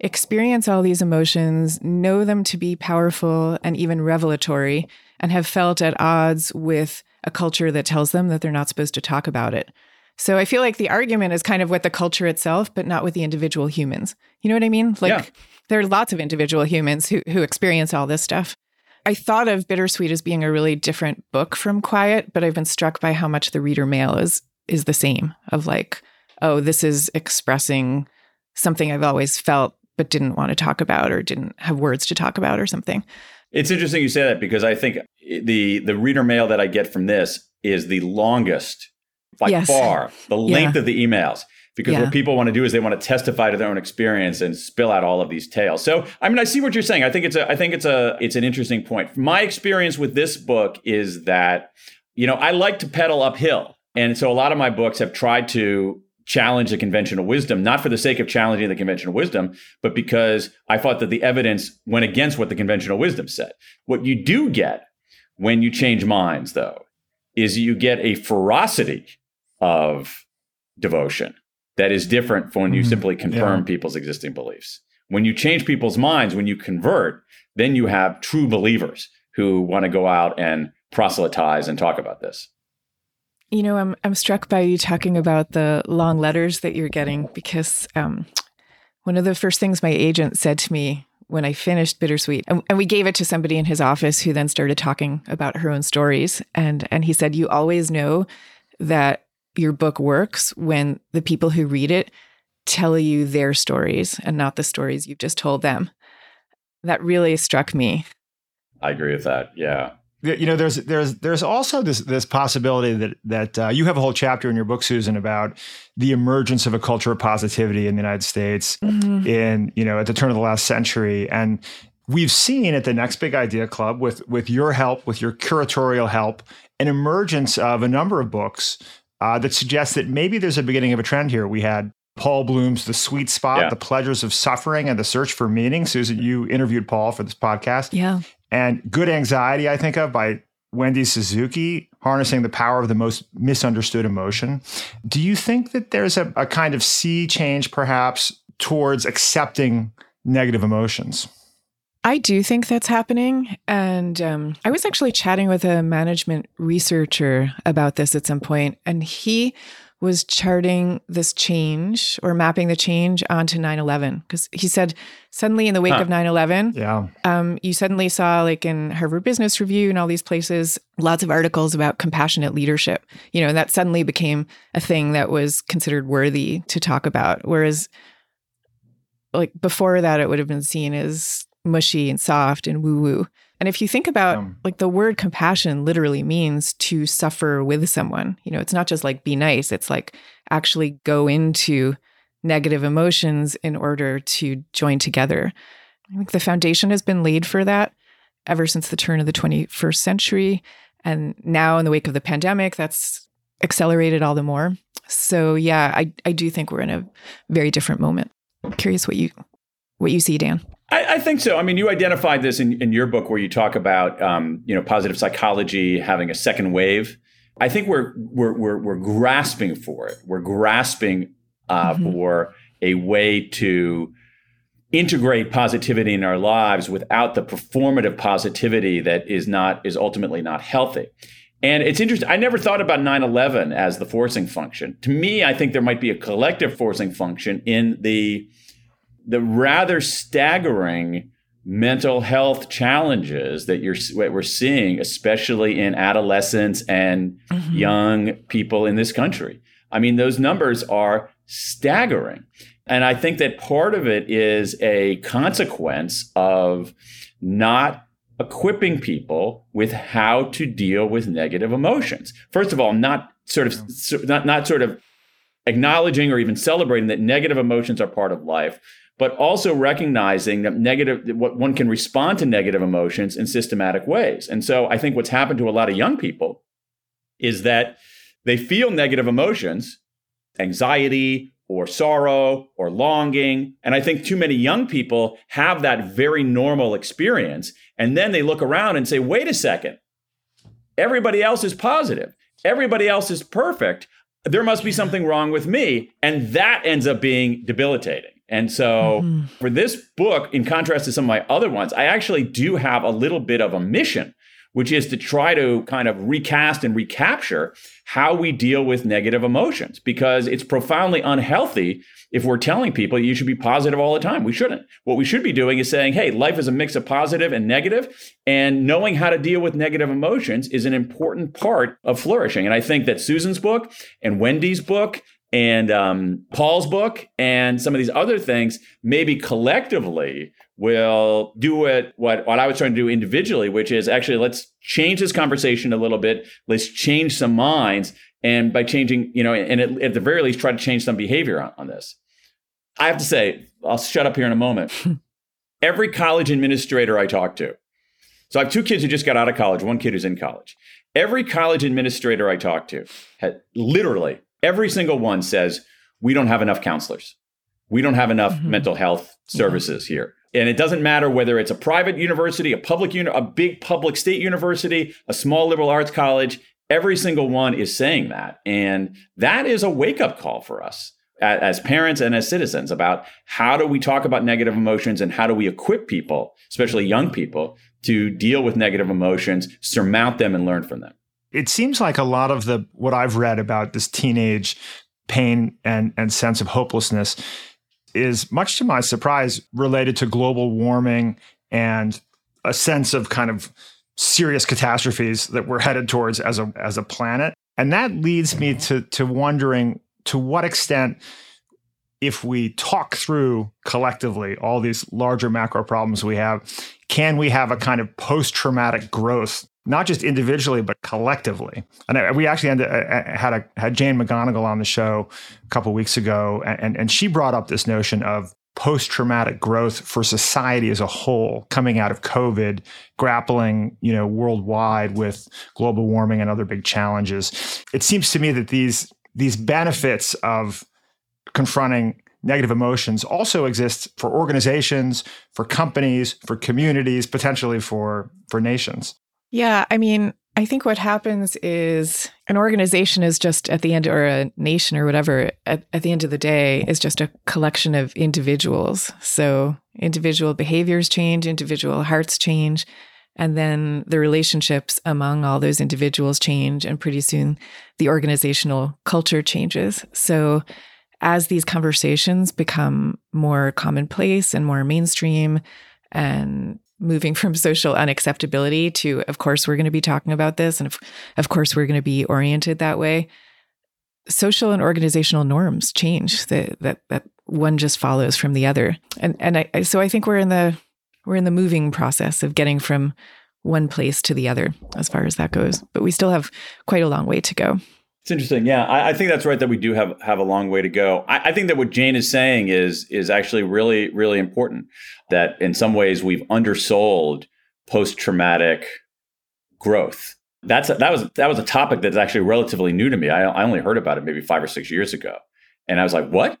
experience all these emotions, know them to be powerful and even revelatory, and have felt at odds with a culture that tells them that they're not supposed to talk about it. So I feel like the argument is kind of with the culture itself, but not with the individual humans. You know what I mean? Like yeah. there are lots of individual humans who who experience all this stuff. I thought of Bittersweet as being a really different book from Quiet, but I've been struck by how much the reader mail is is the same of like, oh, this is expressing something I've always felt but didn't want to talk about or didn't have words to talk about or something. It's interesting you say that because I think the the reader mail that I get from this is the longest by Yes. far, the length Yeah. of the emails. Because Yeah. what people want to do is they want to testify to their own experience and spill out all of these tales. So, I mean, I see what you're saying. I think it's a, I think it's a, it's an interesting point. My experience with this book is that, you know, I like to pedal uphill, and so a lot of my books have tried to challenge the conventional wisdom, not for the sake of challenging the conventional wisdom, but because I thought that the evidence went against what the conventional wisdom said. What you do get when you change minds, though, is you get a ferocity of devotion that is different from when you Mhm. simply confirm Yeah. people's existing beliefs. When you change people's minds, when you convert, then you have true believers who want to go out and proselytize and talk about this. You know, I'm I'm struck by you talking about the long letters that you're getting because um, one of the first things my agent said to me when I finished Bittersweet, and, and we gave it to somebody in his office who then started talking about her own stories, and and he said, "You always know that your book works when the people who read it tell you their stories and not the stories you've just told them." That really struck me. I agree with that. Yeah. Yeah, you know there's there's there's also this this possibility that that uh, you have a whole chapter in your book susan about the emergence of a culture of positivity in the united states in you know at the turn of the last century and we've seen at the next big idea club with with your help with your curatorial help an emergence of a number of books uh, that suggests that maybe there's a beginning of a trend here we had Paul Bloom's The Sweet Spot, Yeah. The Pleasures of Suffering and the Search for Meaning. Susan, you interviewed Paul for this podcast Yeah. and Good Anxiety, I think of by Wendy Suzuki, harnessing the power of the most misunderstood emotion. Do you think that there's a, a kind of sea change, perhaps, towards accepting negative emotions? I do think that's happening. And um, I was actually chatting with a management researcher about this at some point, and he was charting this change or mapping the change onto 9 11. Because he said, suddenly in the wake Huh. of 9 11, Yeah. um, you suddenly saw, like in Harvard Business Review and all these places, lots of articles about compassionate leadership. You know, and that suddenly became a thing that was considered worthy to talk about. Whereas, like before that, it would have been seen as mushy and soft and woo woo. And if you think about Um, like the word compassion literally means to suffer with someone, you know, it's not just like be nice, it's like actually go into negative emotions in order to join together. I think the foundation has been laid for that ever since the turn of the 21st century. And now, in the wake of the pandemic, that's accelerated all the more. So, yeah, I, I do think we're in a very different moment. I'm curious what you what you see, Dan. I, I think so. I mean, you identified this in, in your book where you talk about um, you know positive psychology having a second wave. I think we're we're we're, we're grasping for it. We're grasping uh, Mhm. for a way to integrate positivity in our lives without the performative positivity that is not is ultimately not healthy. And it's interesting. I never thought about 9/11 as the forcing function. To me, I think there might be a collective forcing function in the the rather staggering mental health challenges that you're what we're seeing, especially in adolescents and mm-hmm. young people in this country. I mean, those numbers are staggering. And I think that part of it is a consequence of not equipping people with how to deal with negative emotions. First of all, not sort of not not sort of acknowledging or even celebrating that negative emotions are part of life, but also recognizing that negative what one can respond to negative emotions in systematic ways. And so I think what's happened to a lot of young people is that they feel negative emotions, anxiety or sorrow or longing. And I think too many young people have that very normal experience. And then they look around and say, wait a second, everybody else is positive, everybody else is perfect. There must be something wrong with me. And that ends up being debilitating. And so mm-hmm. for this book, in contrast to some of my other ones, I actually do have a little bit of a mission, which is to try to kind of recast and recapture how we deal with negative emotions because it's profoundly unhealthy if we're telling people you should be positive all the time. We shouldn't. What we should be doing is saying, hey, life is a mix of positive and negative, and knowing how to deal with negative emotions is an important part of flourishing. And I think that Susan's book and Wendy's book and um, Paul's book and some of these other things, maybe collectively will do it what, what I was trying to do individually, which is actually let's change this conversation a little bit. Let's change some minds. And by changing, you know, and at, at the very least, try to change some behavior on, on this. I have to say, I'll shut up here in a moment. Every college administrator I talk to, so I have two kids who just got out of college, one kid who's in college. Every college administrator I talk to, had, literally every single one says, we don't have enough counselors. We don't have enough mm-hmm. mental health services yeah. here. And it doesn't matter whether it's a private university, a public uni- a big public state university, a small liberal arts college, every single one is saying that. And that is a wake-up call for us as parents and as citizens about how do we talk about negative emotions and how do we equip people, especially young people, to deal with negative emotions, surmount them and learn from them it seems like a lot of the what I've read about this teenage pain and and sense of hopelessness is much to my surprise related to global warming and a sense of kind of serious catastrophes that we're headed towards as a as a planet. And that leads me to to wondering to what extent if we talk through collectively all these larger macro problems we have can we have a kind of post traumatic growth not just individually but collectively. And we actually uh, uh, had a, had Jane McGonigal on the show a couple weeks ago, and and she brought up this notion of post traumatic growth for society as a whole coming out of COVID, grappling you know worldwide with global warming and other big challenges. It seems to me that these these benefits of confronting negative emotions also exist for organizations, for companies, for communities, potentially for for nations. Yeah, I mean, I think what happens is an organization is just at the end, or a nation or whatever, at, at the end of the day, is just a collection of individuals. So individual behaviors change, individual hearts change, and then the relationships among all those individuals change. And pretty soon the organizational culture changes. So as these conversations become more commonplace and more mainstream and moving from social unacceptability to of course we're going to be talking about this and of, of course we're going to be oriented that way. Social and organizational norms change that that that one just follows from the other. And and I, so i think we're in the we're in the moving process of getting from one place to the other as far as that goes but we still have quite a long way to go it's interesting. Yeah, I, I, think that's right. That we do have have a long way to go. I, I, think that what Jane is saying is is actually really really important. That in some ways we've undersold post traumatic growth. That's a, that was that was a topic that's actually relatively new to me. I, I only heard about it maybe five or six years ago, and I was like, "What?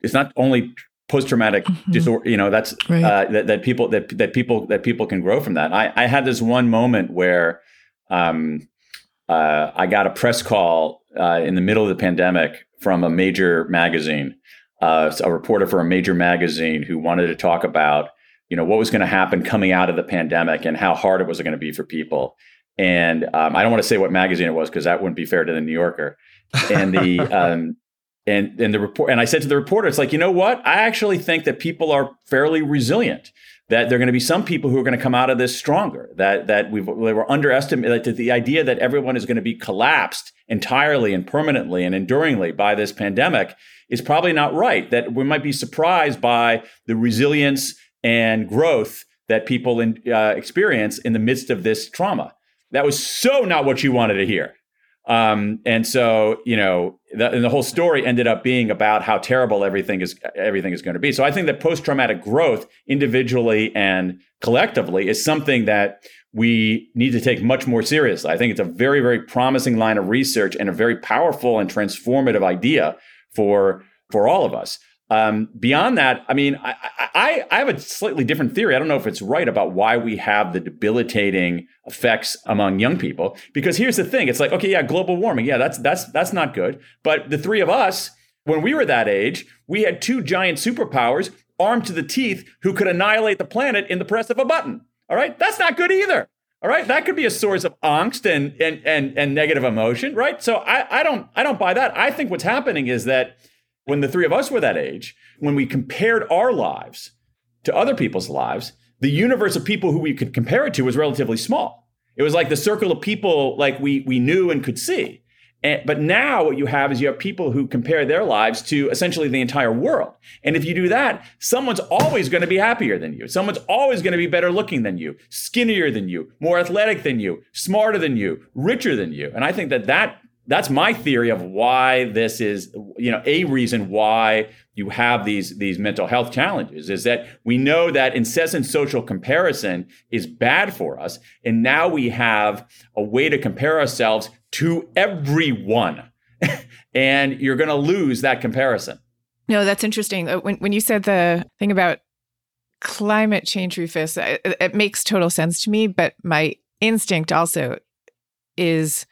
It's not only post traumatic mm-hmm. disorder. You know, that's right. uh, that that people that that people that people can grow from that." I, I had this one moment where. Um, uh, I got a press call uh, in the middle of the pandemic from a major magazine, uh, a reporter for a major magazine who wanted to talk about, you know, what was going to happen coming out of the pandemic and how hard it was going to be for people. And um, I don't want to say what magazine it was because that wouldn't be fair to the New Yorker. And the um, and and the report and I said to the reporter, it's like, you know what? I actually think that people are fairly resilient that there are going to be some people who are going to come out of this stronger. That that we were underestimated. That the idea that everyone is going to be collapsed entirely and permanently and enduringly by this pandemic is probably not right. That we might be surprised by the resilience and growth that people in, uh, experience in the midst of this trauma. That was so not what you wanted to hear. Um, and so, you know, the, and the whole story ended up being about how terrible everything is everything is going to be. So I think that post traumatic growth, individually and collectively, is something that we need to take much more seriously. I think it's a very, very promising line of research and a very powerful and transformative idea for for all of us. Um, beyond that, I mean, I, I, I, have a slightly different theory. I don't know if it's right about why we have the debilitating effects among young people. Because here's the thing: it's like, okay, yeah, global warming, yeah, that's that's that's not good. But the three of us, when we were that age, we had two giant superpowers armed to the teeth who could annihilate the planet in the press of a button. All right, that's not good either. All right, that could be a source of angst and and and, and negative emotion, right? So I, I don't I don't buy that. I think what's happening is that when the three of us were that age, when we compared our lives to other people's lives, the universe of people who we could compare it to was relatively small. It was like the circle of people like we we knew and could see. And, but now what you have is you have people who compare their lives to essentially the entire world. And if you do that, someone's always going to be happier than you. Someone's always going to be better looking than you, skinnier than you, more athletic than you, smarter than you, richer than you. And I think that that that's my theory of why this is you know a reason why you have these these mental health challenges is that we know that incessant social comparison is bad for us. And now we have a way to compare ourselves to everyone. And you're going to lose that comparison. No that's interesting. Uh, when, when you said the thing about climate change rufus it, it makes total sense to me but my instinct also is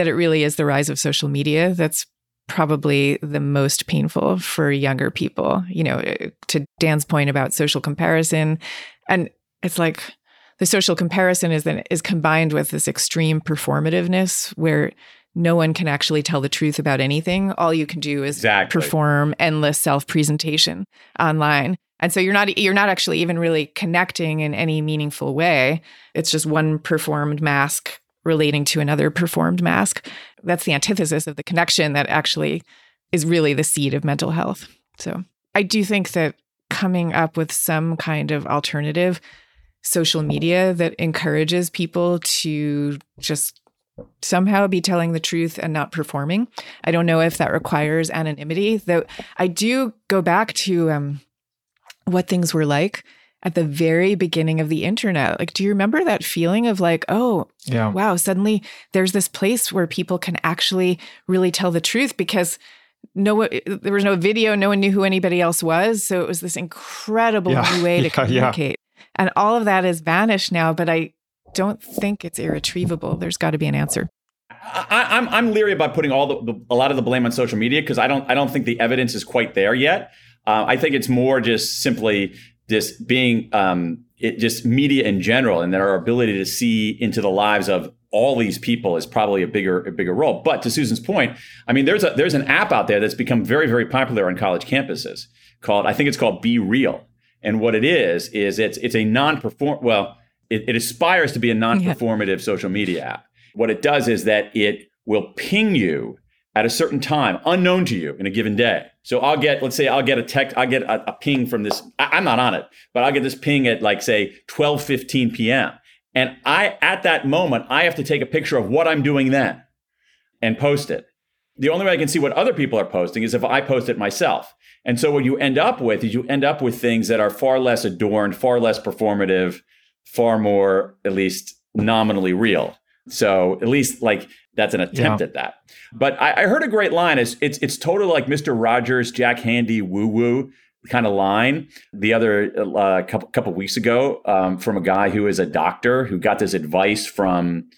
that it really is the rise of social media that's probably the most painful for younger people. You know, uh, to Dan's point about social comparison, and it's like the social comparison is then is combined with this extreme performativeness where no one can actually tell the truth about anything. All you can do is exactly. perform endless self-presentation online. And so you're not you're not actually even really connecting in any meaningful way. It's just one performed mask relating to another performed mask. That's the antithesis of the connection that actually is really the seed of mental health. So I do think that coming up with some kind of alternative social media that encourages people to just somehow be telling the truth and not performing. I don't know if that requires anonymity, though I do go back to um, what things were like at the very beginning of the internet. Like, do you remember that feeling of like, oh, yeah. wow, suddenly there's this place where people can actually really tell the truth because no there was no video, no one knew who anybody else was. So it was this incredible Yeah. new way to Yeah, yeah. communicate. And all of that has vanished now, but I don't think it's irretrievable. There's got to be an answer. I, I'm I'm leery about putting all the, the a lot of the blame on social media because I don't I don't think the evidence is quite there yet. Uh, I think it's more just simply this being um, it just media in general and that our ability to see into the lives of all these people is probably a bigger a bigger role. But to Susan's point, I mean, there's a there's an app out there that's become very very popular on college campuses called I think it's called BeReal. And what it is is it's it's a non-perform well it, it aspires to be a non-performative social media app. What it does is that it will ping you at a certain time, unknown to you in a given day. So I'll get, let's say I'll get a text, I'll get a, a ping from this. I, I'm not on it, but I'll get this ping at like say 12, 15 p.m. And I, at that moment, I have to take a picture of what I'm doing then and post it. The only way I can see what other people are posting is if I post it myself. And so what you end up with is you end up with things that are far less adorned, far less performative, far more, at least nominally real. So at least like that's an attempt Yeah. at that. But I, I heard a great line. It's it's it's totally like Mr. Rogers, Jack Handey, woo woo kind of line. The other uh, couple couple weeks ago um, from a guy who is a doctor who got this advice from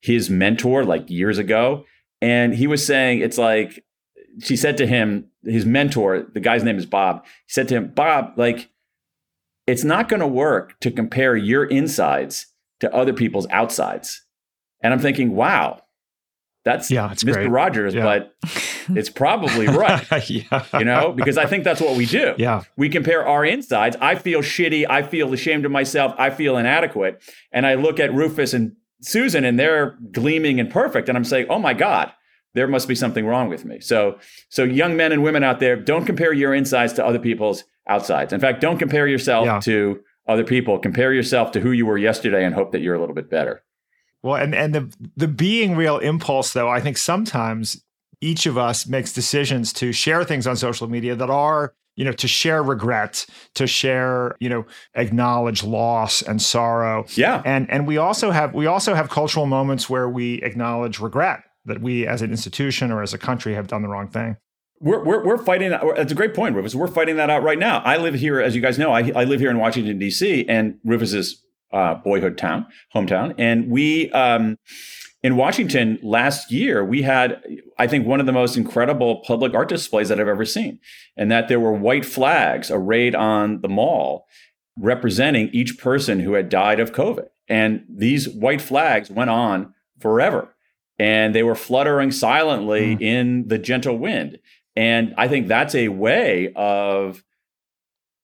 his mentor like years ago, and he was saying it's like she said to him, his mentor, the guy's name is Bob. He said to him, Bob, like it's not going to work to compare your insides to other people's outsides. And I'm thinking, wow, that's Yeah, Mr. great. Rogers, Yeah. but it's probably right. yeah. You know, because I think that's what we do. Yeah. We compare our insides. I feel shitty. I feel ashamed of myself. I feel inadequate. And I look at Rufus and Susan and they're gleaming and perfect. And I'm saying, oh my God, there must be something wrong with me. So, so young men and women out there, don't compare your insides to other people's outsides. In fact, don't compare yourself Yeah. to other people. Compare yourself to who you were yesterday and hope that you're a little bit better. Well, and and the the being real impulse, though, I think sometimes each of us makes decisions to share things on social media that are, you know, to share regret, to share, you know, acknowledge loss and sorrow. Yeah. And and we also have we also have cultural moments where we acknowledge regret that we as an institution or as a country have done the wrong thing. We're, we're, we're fighting that. That's a great point, Rufus. We're fighting that out right now. I live here, as you guys know, I, I live here in Washington, D.C., and Rufus's uh, boyhood town, hometown. And we, um, in Washington last year, we had, I think, one of the most incredible public art displays that I've ever seen. And that there were white flags arrayed on the mall representing each person who had died of COVID. And these white flags went on forever. And they were fluttering silently in the gentle wind. And I think that's a way of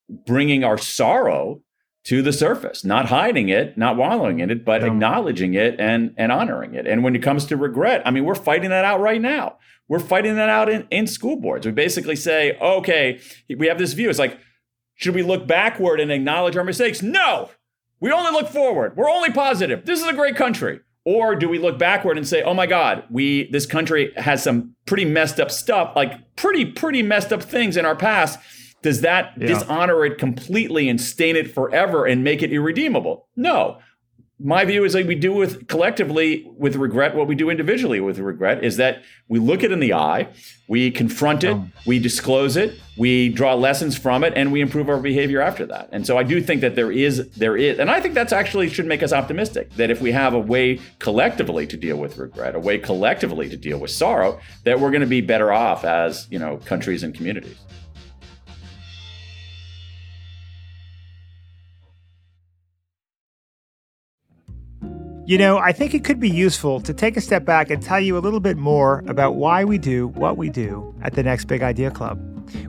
bringing our sorrow to the surface, not hiding it, not wallowing in it, but acknowledging it and and honoring it. And when it comes to regret, I mean, we're fighting that out right now. We're fighting that out in, in school boards. We basically say, okay, we have this view. It's like, should we look backward and acknowledge our mistakes? No. We only look forward. We're only positive. This is a great country. Or do we look backward and say, "Oh my God, we this country has some pretty messed up stuff, like pretty pretty messed up things in our past." Does that Yeah. dishonor it completely and stain it forever and make it irredeemable? No. My view is like we do with collectively with regret what we do individually with regret is that we look it in the eye, we confront it, we disclose it, we draw lessons from it, and we improve our behavior after that. And so I do think that there is there is, and I think that's actually should make us optimistic that if we have a way collectively to deal with regret, a way collectively to deal with sorrow, that we're going to be better off as you know countries and communities. You know, I think it could be useful to take a step back and tell you a little bit more about why we do what we do at the Next Big Idea Club.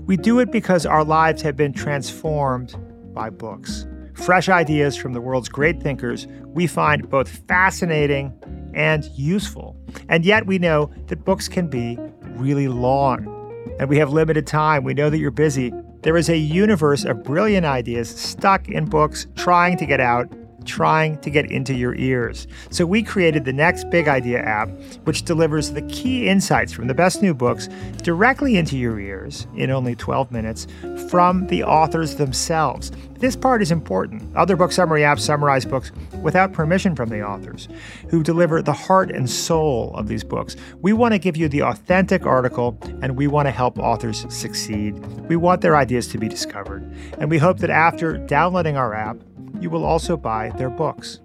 We do it because our lives have been transformed by books. Fresh ideas from the world's great thinkers we find both fascinating and useful. And yet we know that books can be really long. And we have limited time. We know that you're busy. There is a universe of brilliant ideas stuck in books trying to get out trying to get into your ears. So we created the Next Big Idea app, which delivers the key insights from the best new books directly into your ears in only 12 minutes from the authors themselves. This part is important. Other book summary apps summarize books without permission from the authors, who deliver the heart and soul of these books. We want to give you the authentic article, and we want to help authors succeed. We want their ideas to be discovered. And we hope that after downloading our app, you will also buy their books.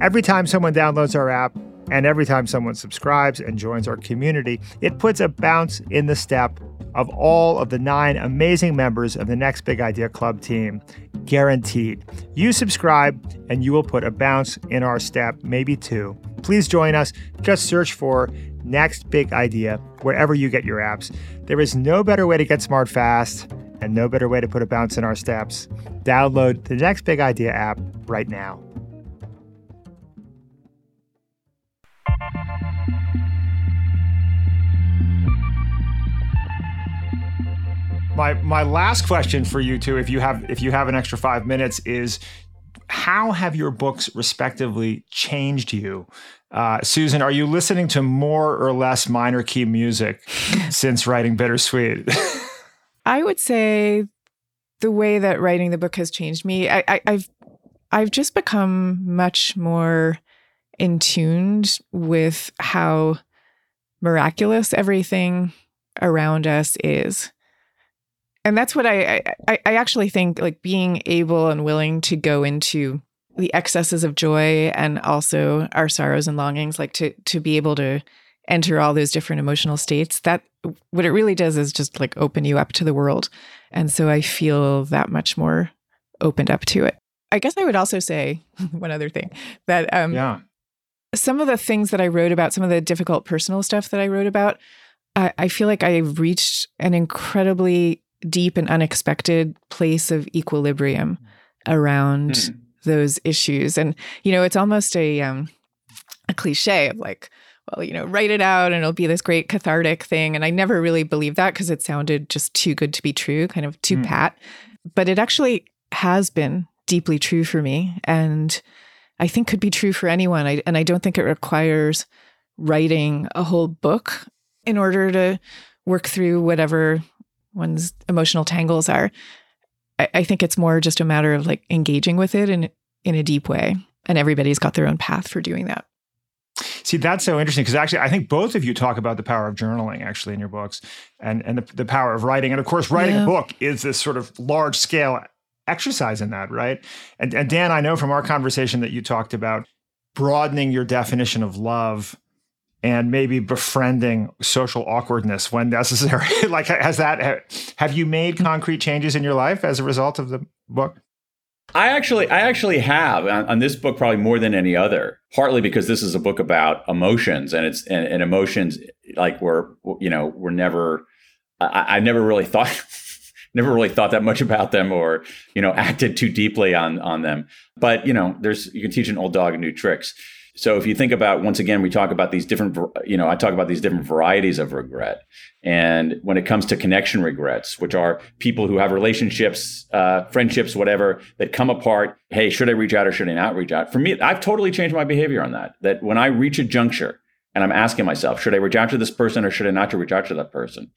Every time someone downloads our app and every time someone subscribes and joins our community, it puts a bounce in the step of all of the nine amazing members of the Next Big Idea Club team. Guaranteed. You subscribe and you will put a bounce in our step, maybe two. Please join us. Just search for Next Big Idea wherever you get your apps. There is no better way to get smart fast and no better way to put a bounce in our steps. Download the Next Big Idea app right now. My my last question for you two, if you have if you have an extra five minutes, is how have your books respectively changed you? Uh, Susan, are you listening to more or less minor key music since writing Bittersweet? I would say the way that writing the book has changed me, I, I, I've I've just become much more in tuned with how miraculous everything around us is. And that's what I, I I actually think like being able and willing to go into the excesses of joy and also our sorrows and longings, like to to be able to enter all those different emotional states, that what it really does is just like open you up to the world. And so I feel that much more opened up to it. I guess I would also say one other thing that um yeah. some of the things that I wrote about, some of the difficult personal stuff that I wrote about, I, I feel like I've reached an incredibly deep and unexpected place of equilibrium around Hmm. those issues. And, you know, it's almost a um a cliche of like, well, you know, write it out and it'll be this great cathartic thing. And I never really believed that because it sounded just too good to be true, kind of too Mm. pat. But it actually has been deeply true for me. And I think could be true for anyone. I, and I don't think it requires writing a whole book in order to work through whatever one's emotional tangles are. I, I think it's more just a matter of like engaging with it in in a deep way. And everybody's got their own path for doing that. See, that's so interesting because actually, I think both of you talk about the power of journaling actually in your books, and and the, the power of writing. And of course, writing Yeah. a book is this sort of large scale exercise in that, right? And, and Dan, I know from our conversation that you talked about broadening your definition of love and maybe befriending social awkwardness when necessary. like, has that have you made concrete changes in your life as a result of the book? I actually, I actually have on, on this book probably more than any other. Partly because this is a book about emotions, and it's and, and emotions like we're you know we're never. I, I never really thought never really thought that much about them or you know acted too deeply on on them. But you know, there's you can teach an old dog new tricks. So if you think about once again, we talk about these different, you know, I talk about these different varieties of regret. And when it comes to connection regrets, which are people who have relationships, uh, friendships, whatever, that come apart. Hey, should I reach out or should I not reach out? For me, I've totally changed my behavior on that. That when I reach a juncture and I'm asking myself, should I reach out to this person or should I not to reach out to that person?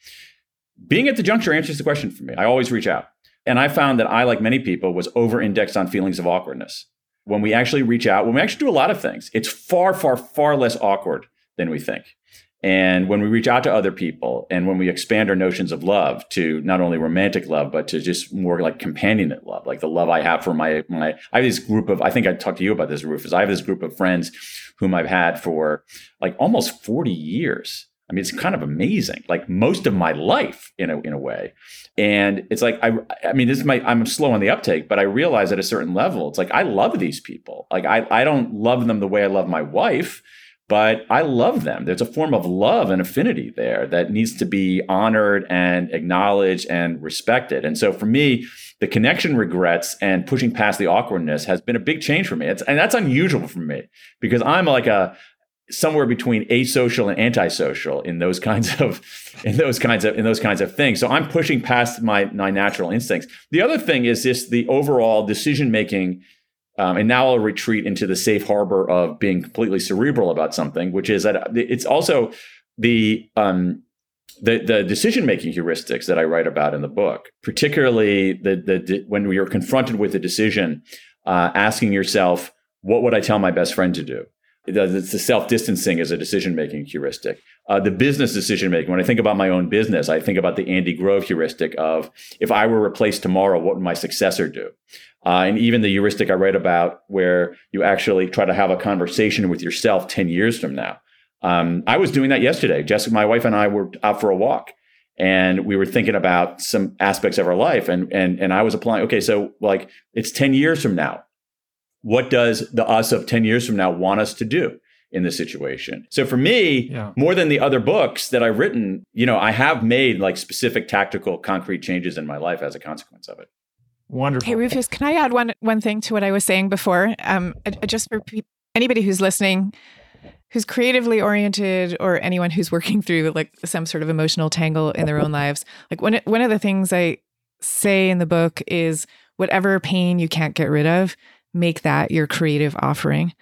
Being at the juncture answers the question for me. I always reach out. And I found that I, like many people, was over indexed on feelings of awkwardness when we actually reach out, when we actually do a lot of things, it's far, far, far less awkward than we think. And when we reach out to other people and when we expand our notions of love to not only romantic love, but to just more like companionate love, like the love I have for my, my, I have this group of, I think I talked to you about this, Rufus. I have this group of friends whom I've had for like almost 40 years. I mean, it's kind of amazing, like most of my life in a, in a way. And it's like I I mean this is my I'm slow on the uptake, but I realize at a certain level, it's like I love these people. Like I I don't love them the way I love my wife, but I love them. There's a form of love and affinity there that needs to be honored and acknowledged and respected. And so for me, the connection regrets and pushing past the awkwardness has been a big change for me. It's, and that's unusual for me because I'm like a somewhere between asocial and antisocial in those kinds of in those kinds of in those kinds of things so i'm pushing past my my natural instincts the other thing is just the overall decision making um, and now i'll retreat into the safe harbor of being completely cerebral about something which is that it's also the um, the, the decision making heuristics that I write about in the book, particularly the, the when you're confronted with a decision, uh, asking yourself, what would I tell my best friend to do? The, the self distancing as a decision making heuristic. Uh, the business decision making, when I think about my own business, I think about the Andy Grove heuristic of if I were replaced tomorrow, what would my successor do? Uh, and even the heuristic I write about where you actually try to have a conversation with yourself 10 years from now. Um, I was doing that yesterday. Jessica, my wife and I were out for a walk and we were thinking about some aspects of our life and, and, and I was applying, okay, so like it's 10 years from now what does the us of 10 years from now want us to do in this situation? So for me yeah. more than the other books that i've written you know i have made like specific tactical concrete changes in my life as a consequence of it. Wonderful. Hey rufus can i add one one thing to what i was saying before? Um just for pe- anybody who's listening who's creatively oriented or anyone who's working through like some sort of emotional tangle in their own lives like one one of the things i say in the book is whatever pain you can't get rid of make that your creative offering.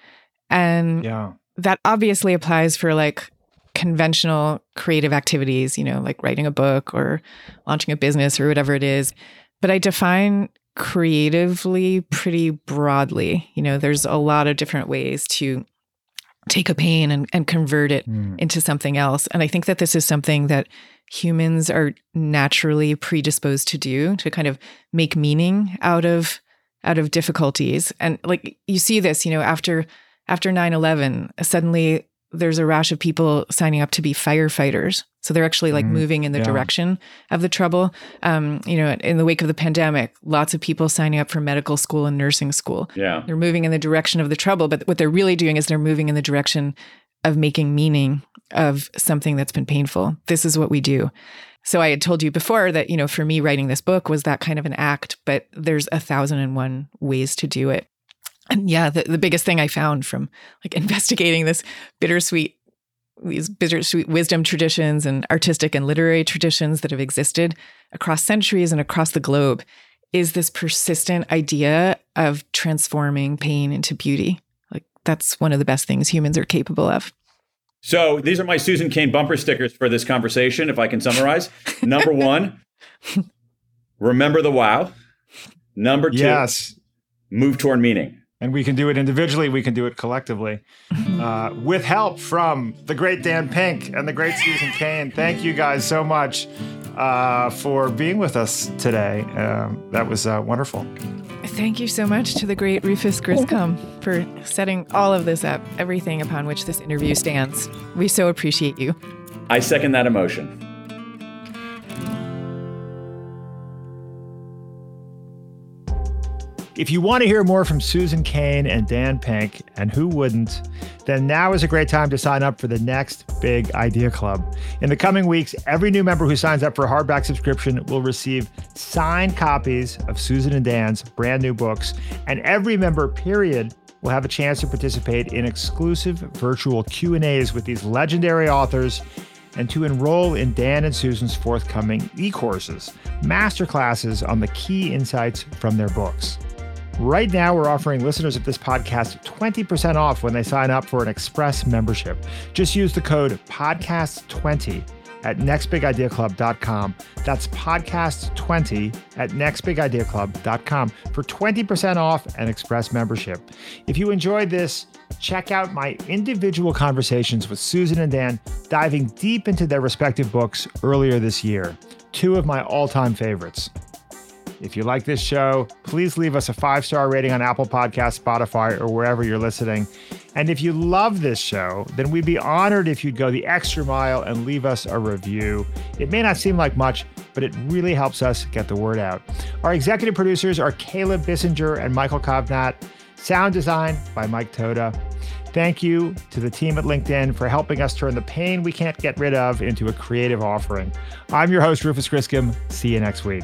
And yeah. that obviously applies for like conventional creative activities, you know, like writing a book or launching a business or whatever it is. But I define creatively pretty broadly. You know, there's a lot of different ways to take a pain and, and convert it mm. into something else. And I think that this is something that humans are naturally predisposed to do to kind of make meaning out of out of difficulties. And like you see this, you know, after after 9/11, suddenly there's a rash of people signing up to be firefighters. So they're actually like mm, moving in the yeah. direction of the trouble. Um, you know, in the wake of the pandemic, lots of people signing up for medical school and nursing school. Yeah. They're moving in the direction of the trouble, but what they're really doing is they're moving in the direction of making meaning of something that's been painful. This is what we do. So I had told you before that, you know, for me, writing this book was that kind of an act, but there's a thousand and one ways to do it. And yeah, the, the biggest thing I found from like investigating this bittersweet, these bittersweet wisdom traditions and artistic and literary traditions that have existed across centuries and across the globe is this persistent idea of transforming pain into beauty. Like that's one of the best things humans are capable of. So these are my Susan Cain bumper stickers for this conversation, if I can summarize. Number one, remember the wow. Number two, yes. move toward meaning. And we can do it individually, we can do it collectively. Uh, with help from the great Dan Pink and the great Susan Cain. Thank you guys so much uh, for being with us today. Um, that was uh, wonderful. Thank you so much to the great Rufus Griscom for setting all of this up, everything upon which this interview stands. We so appreciate you. I second that emotion. If you want to hear more from Susan Cain and Dan Pink, and who wouldn't, then now is a great time to sign up for the next big Idea Club. In the coming weeks, every new member who signs up for a hardback subscription will receive signed copies of Susan and Dan's brand new books, and every member, period, will have a chance to participate in exclusive virtual Q&As with these legendary authors and to enroll in Dan and Susan's forthcoming e-courses, masterclasses on the key insights from their books. Right now, we're offering listeners of this podcast 20% off when they sign up for an Express membership. Just use the code PODCAST20 at nextbigideaclub.com. That's podcast20 at nextbigideaclub.com for 20% off an Express membership. If you enjoyed this, check out my individual conversations with Susan and Dan, diving deep into their respective books earlier this year. Two of my all time favorites. If you like this show, please leave us a five star rating on Apple Podcasts, Spotify, or wherever you're listening. And if you love this show, then we'd be honored if you'd go the extra mile and leave us a review. It may not seem like much, but it really helps us get the word out. Our executive producers are Caleb Bissinger and Michael Kovnat. Sound design by Mike Toda. Thank you to the team at LinkedIn for helping us turn the pain we can't get rid of into a creative offering. I'm your host, Rufus Griscom. See you next week.